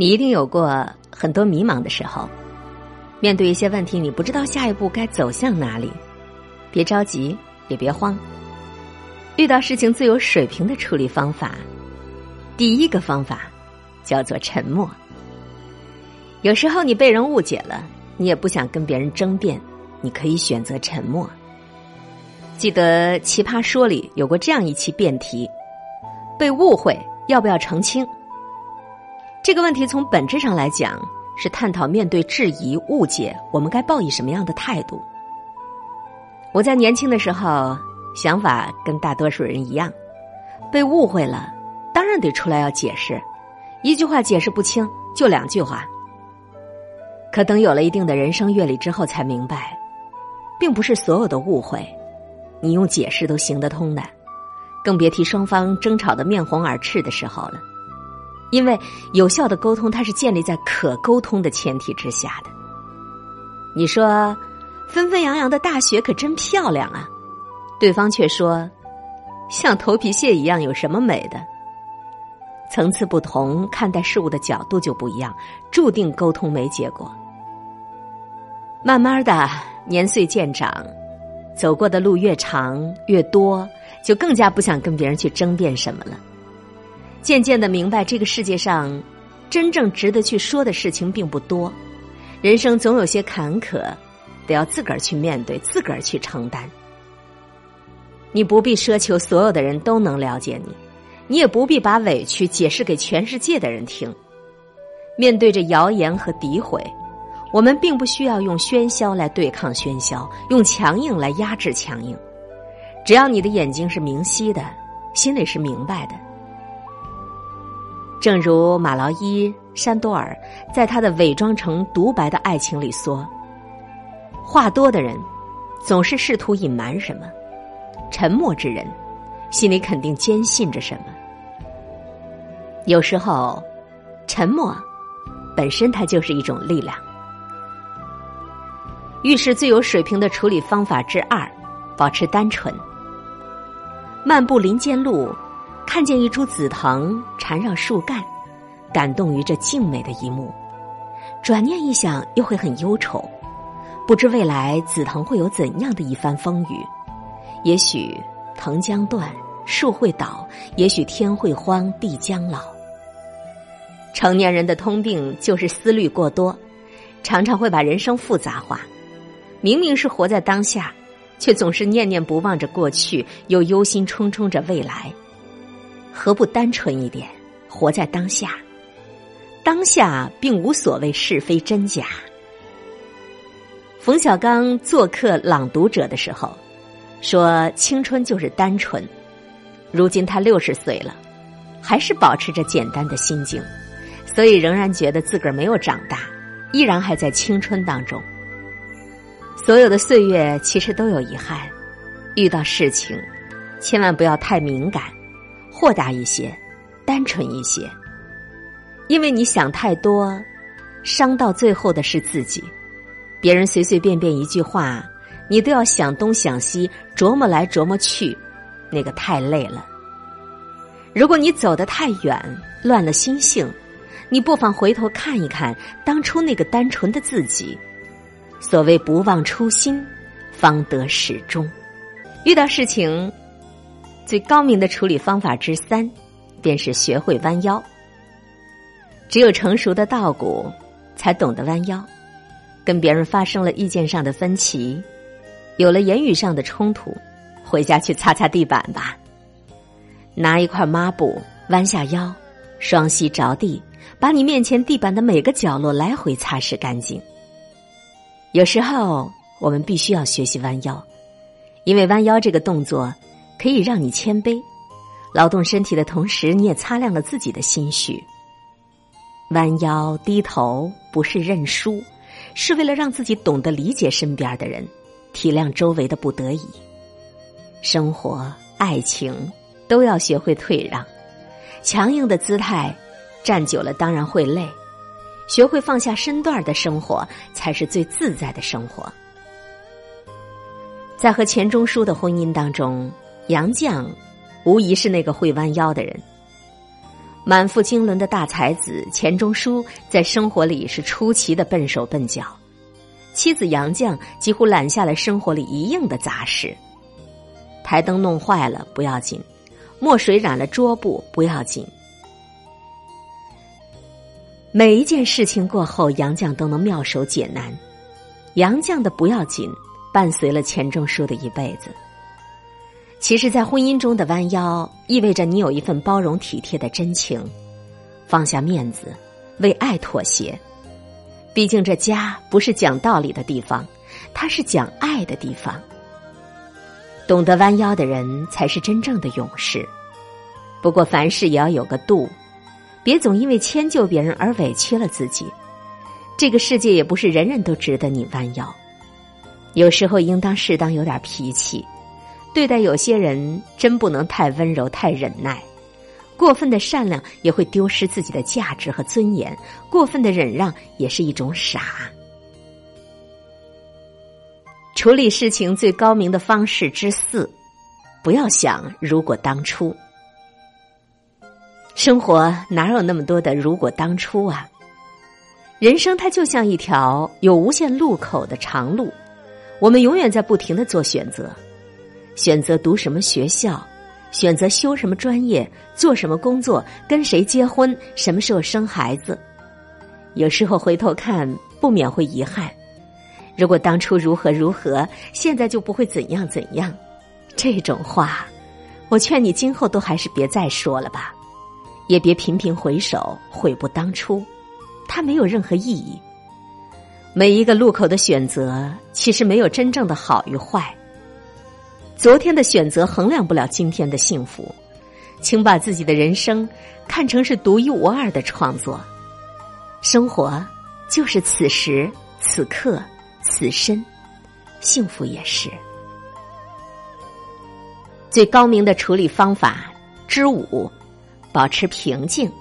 你一定有过很多迷茫的时候，面对一些问题，你不知道下一步该走向哪里。别着急，也别慌。遇到事情最有水平的处理方法，第一个方法叫做沉默。有时候你被人误解了，你也不想跟别人争辩，你可以选择沉默。记得《奇葩说》里有过这样一期辩题：被误会要不要澄清？这个问题从本质上来讲，是探讨面对质疑、误解，我们该抱以什么样的态度。我在年轻的时候，想法跟大多数人一样，被误会了，当然得出来要解释，一句话解释不清，就两句话。可等有了一定的人生阅历之后，才明白，并不是所有的误会，你用解释都行得通的，更别提双方争吵的面红耳赤的时候了。因为有效的沟通，它是建立在可沟通的前提之下的。你说，纷纷扬扬的大雪可真漂亮啊，对方却说，像头皮屑一样，有什么美的？层次不同，看待事物的角度就不一样，注定沟通没结果。慢慢的，年岁渐长，走过的路越长越多，就更加不想跟别人去争辩什么了。渐渐的明白，这个世界上真正值得去说的事情并不多，人生总有些坎坷，得要自个儿去面对，自个儿去承担。你不必奢求所有的人都能了解你，你也不必把委屈解释给全世界的人听。面对着谣言和诋毁，我们并不需要用喧嚣来对抗喧嚣，用强硬来压制强硬。只要你的眼睛是明晰的，心里是明白的。正如马劳伊·山多尔在他的《伪装成独白的爱情》里说：“话多的人总是试图隐瞒什么，沉默之人心里肯定坚信着什么。有时候，沉默本身它就是一种力量。遇事最有水平的处理方法之二：保持单纯。漫步林间路。”看见一株紫藤缠绕树干，感动于这静美的一幕。转念一想，又会很忧愁，不知未来紫藤会有怎样的一番风雨。也许藤将断，树会倒；也许天会荒，地将老。成年人的通病就是思虑过多，常常会把人生复杂化。明明是活在当下，却总是念念不忘着过去，又忧心忡忡着未来。何不单纯一点，活在当下？当下并无所谓是非真假。冯小刚做客《朗读者》的时候说：“青春就是单纯。”如今他六十岁了，还是保持着简单的心境，所以仍然觉得自个儿没有长大，依然还在青春当中。所有的岁月其实都有遗憾，遇到事情千万不要太敏感。豁达一些，单纯一些，因为你想太多，伤到最后的是自己。别人随随便便一句话，你都要想东想西，琢磨来琢磨去，那个太累了。如果你走得太远，乱了心性，你不妨回头看一看当初那个单纯的自己。所谓不忘初心，方得始终。遇到事情。最高明的处理方法之三，便是学会弯腰。只有成熟的稻谷，才懂得弯腰。跟别人发生了意见上的分歧，有了言语上的冲突，回家去擦擦地板吧。拿一块抹布，弯下腰，双膝着地，把你面前地板的每个角落来回擦拭干净。有时候，我们必须要学习弯腰，因为弯腰这个动作。可以让你谦卑，劳动身体的同时，你也擦亮了自己的心绪。弯腰低头不是认输，是为了让自己懂得理解身边的人，体谅周围的不得已。生活、爱情都要学会退让，强硬的姿态站久了当然会累。学会放下身段的生活，才是最自在的生活。在和钱钟书的婚姻当中。杨绛，无疑是那个会弯腰的人。满腹经纶的大才子钱钟书，在生活里是出奇的笨手笨脚；妻子杨绛几乎揽下了生活里一应的杂事。台灯弄坏了不要紧，墨水染了桌布不要紧。每一件事情过后，杨绛都能妙手解难。杨绛的不要紧，伴随了钱钟书的一辈子。其实，在婚姻中的弯腰，意味着你有一份包容体贴的真情，放下面子，为爱妥协。毕竟，这家不是讲道理的地方，它是讲爱的地方。懂得弯腰的人，才是真正的勇士。不过，凡事也要有个度，别总因为迁就别人而委屈了自己。这个世界也不是人人都值得你弯腰，有时候应当适当有点脾气。对待有些人，真不能太温柔、太忍耐。过分的善良也会丢失自己的价值和尊严，过分的忍让也是一种傻。处理事情最高明的方式之四，不要想如果当初。生活哪有那么多的如果当初啊？人生它就像一条有无限路口的长路，我们永远在不停的做选择。选择读什么学校，选择修什么专业，做什么工作，跟谁结婚，什么时候生孩子。有时候回头看，不免会遗憾：如果当初如何如何，现在就不会怎样怎样。这种话，我劝你今后都还是别再说了吧，也别频频回首，悔不当初，它没有任何意义。每一个路口的选择，其实没有真正的好与坏。昨天的选择衡量不了今天的幸福，请把自己的人生看成是独一无二的创作。生活就是此时此刻此身，幸福也是。最高明的处理方法之五：保持平静。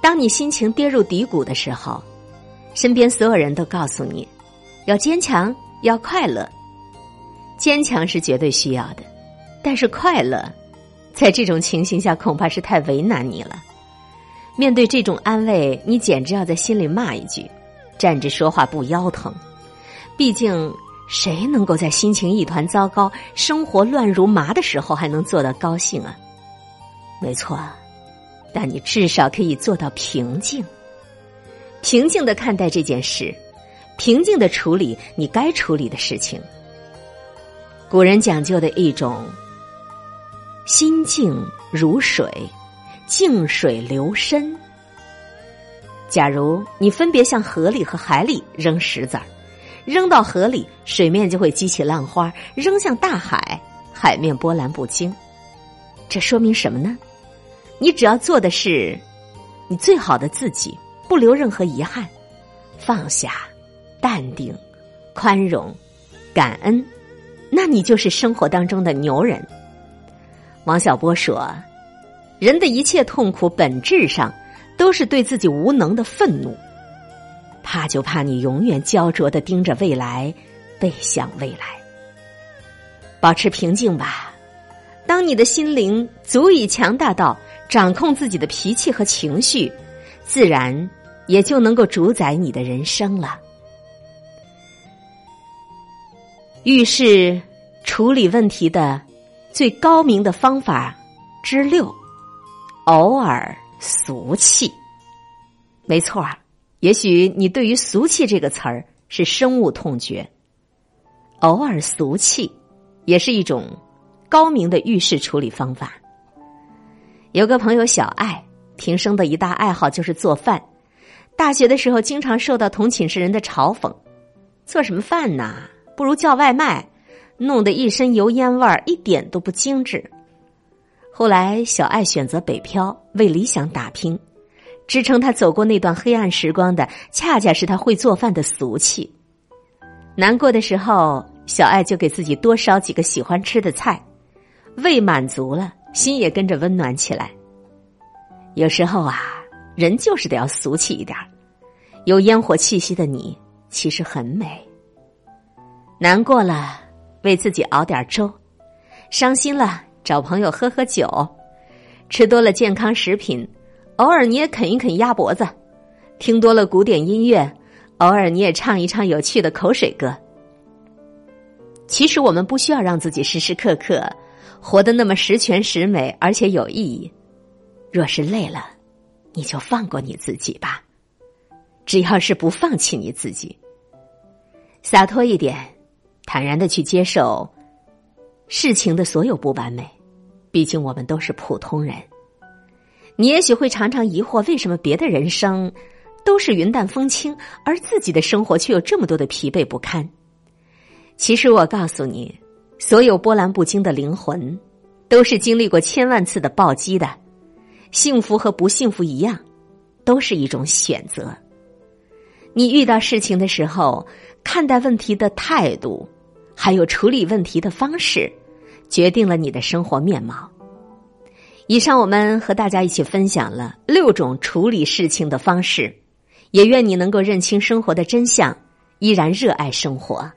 当你心情跌入低谷的时候，身边所有人都告诉你要坚强，要快乐。坚强是绝对需要的，但是快乐，在这种情形下恐怕是太为难你了。面对这种安慰，你简直要在心里骂一句：“站着说话不腰疼。”毕竟，谁能够在心情一团糟糕、生活乱如麻的时候还能做到高兴啊？没错，但你至少可以做到平静，平静的看待这件事，平静的处理你该处理的事情。古人讲究的一种“心静如水，静水流深”。假如你分别向河里和海里扔石子儿，扔到河里，水面就会激起浪花；扔向大海，海面波澜不惊。这说明什么呢？你只要做的是你最好的自己，不留任何遗憾，放下、淡定、宽容、感恩。那你就是生活当中的牛人。王小波说：“人的一切痛苦，本质上都是对自己无能的愤怒。怕就怕你永远焦灼的盯着未来，背向未来。保持平静吧。当你的心灵足以强大到掌控自己的脾气和情绪，自然也就能够主宰你的人生了。”遇事处理问题的最高明的方法之六：偶尔俗气。没错儿，也许你对于“俗气”这个词儿是深恶痛绝。偶尔俗气也是一种高明的遇事处理方法。有个朋友小爱，平生的一大爱好就是做饭。大学的时候，经常受到同寝室人的嘲讽：“做什么饭呢？”不如叫外卖，弄得一身油烟味儿，一点都不精致。后来，小爱选择北漂，为理想打拼。支撑他走过那段黑暗时光的，恰恰是他会做饭的俗气。难过的时候，小爱就给自己多烧几个喜欢吃的菜，胃满足了，心也跟着温暖起来。有时候啊，人就是得要俗气一点儿有烟火气息的你，其实很美。难过了，为自己熬点粥；伤心了，找朋友喝喝酒；吃多了健康食品，偶尔你也啃一啃鸭脖子；听多了古典音乐，偶尔你也唱一唱有趣的口水歌。其实我们不需要让自己时时刻刻活得那么十全十美，而且有意义。若是累了，你就放过你自己吧。只要是不放弃你自己，洒脱一点，坦然的去接受事情的所有不完美。毕竟我们都是普通人。你也许会常常疑惑，为什么别的人生都是云淡风轻，而自己的生活却有这么多的疲惫不堪？其实我告诉你，所有波澜不惊的灵魂，都是经历过千万次的暴击的。幸福和不幸福一样，都是一种选择。你遇到事情的时候，看待问题的态度，还有处理问题的方式，决定了你的生活面貌。以上我们和大家一起分享了六种处理事情的方式，也愿你能够认清生活的真相，依然热爱生活。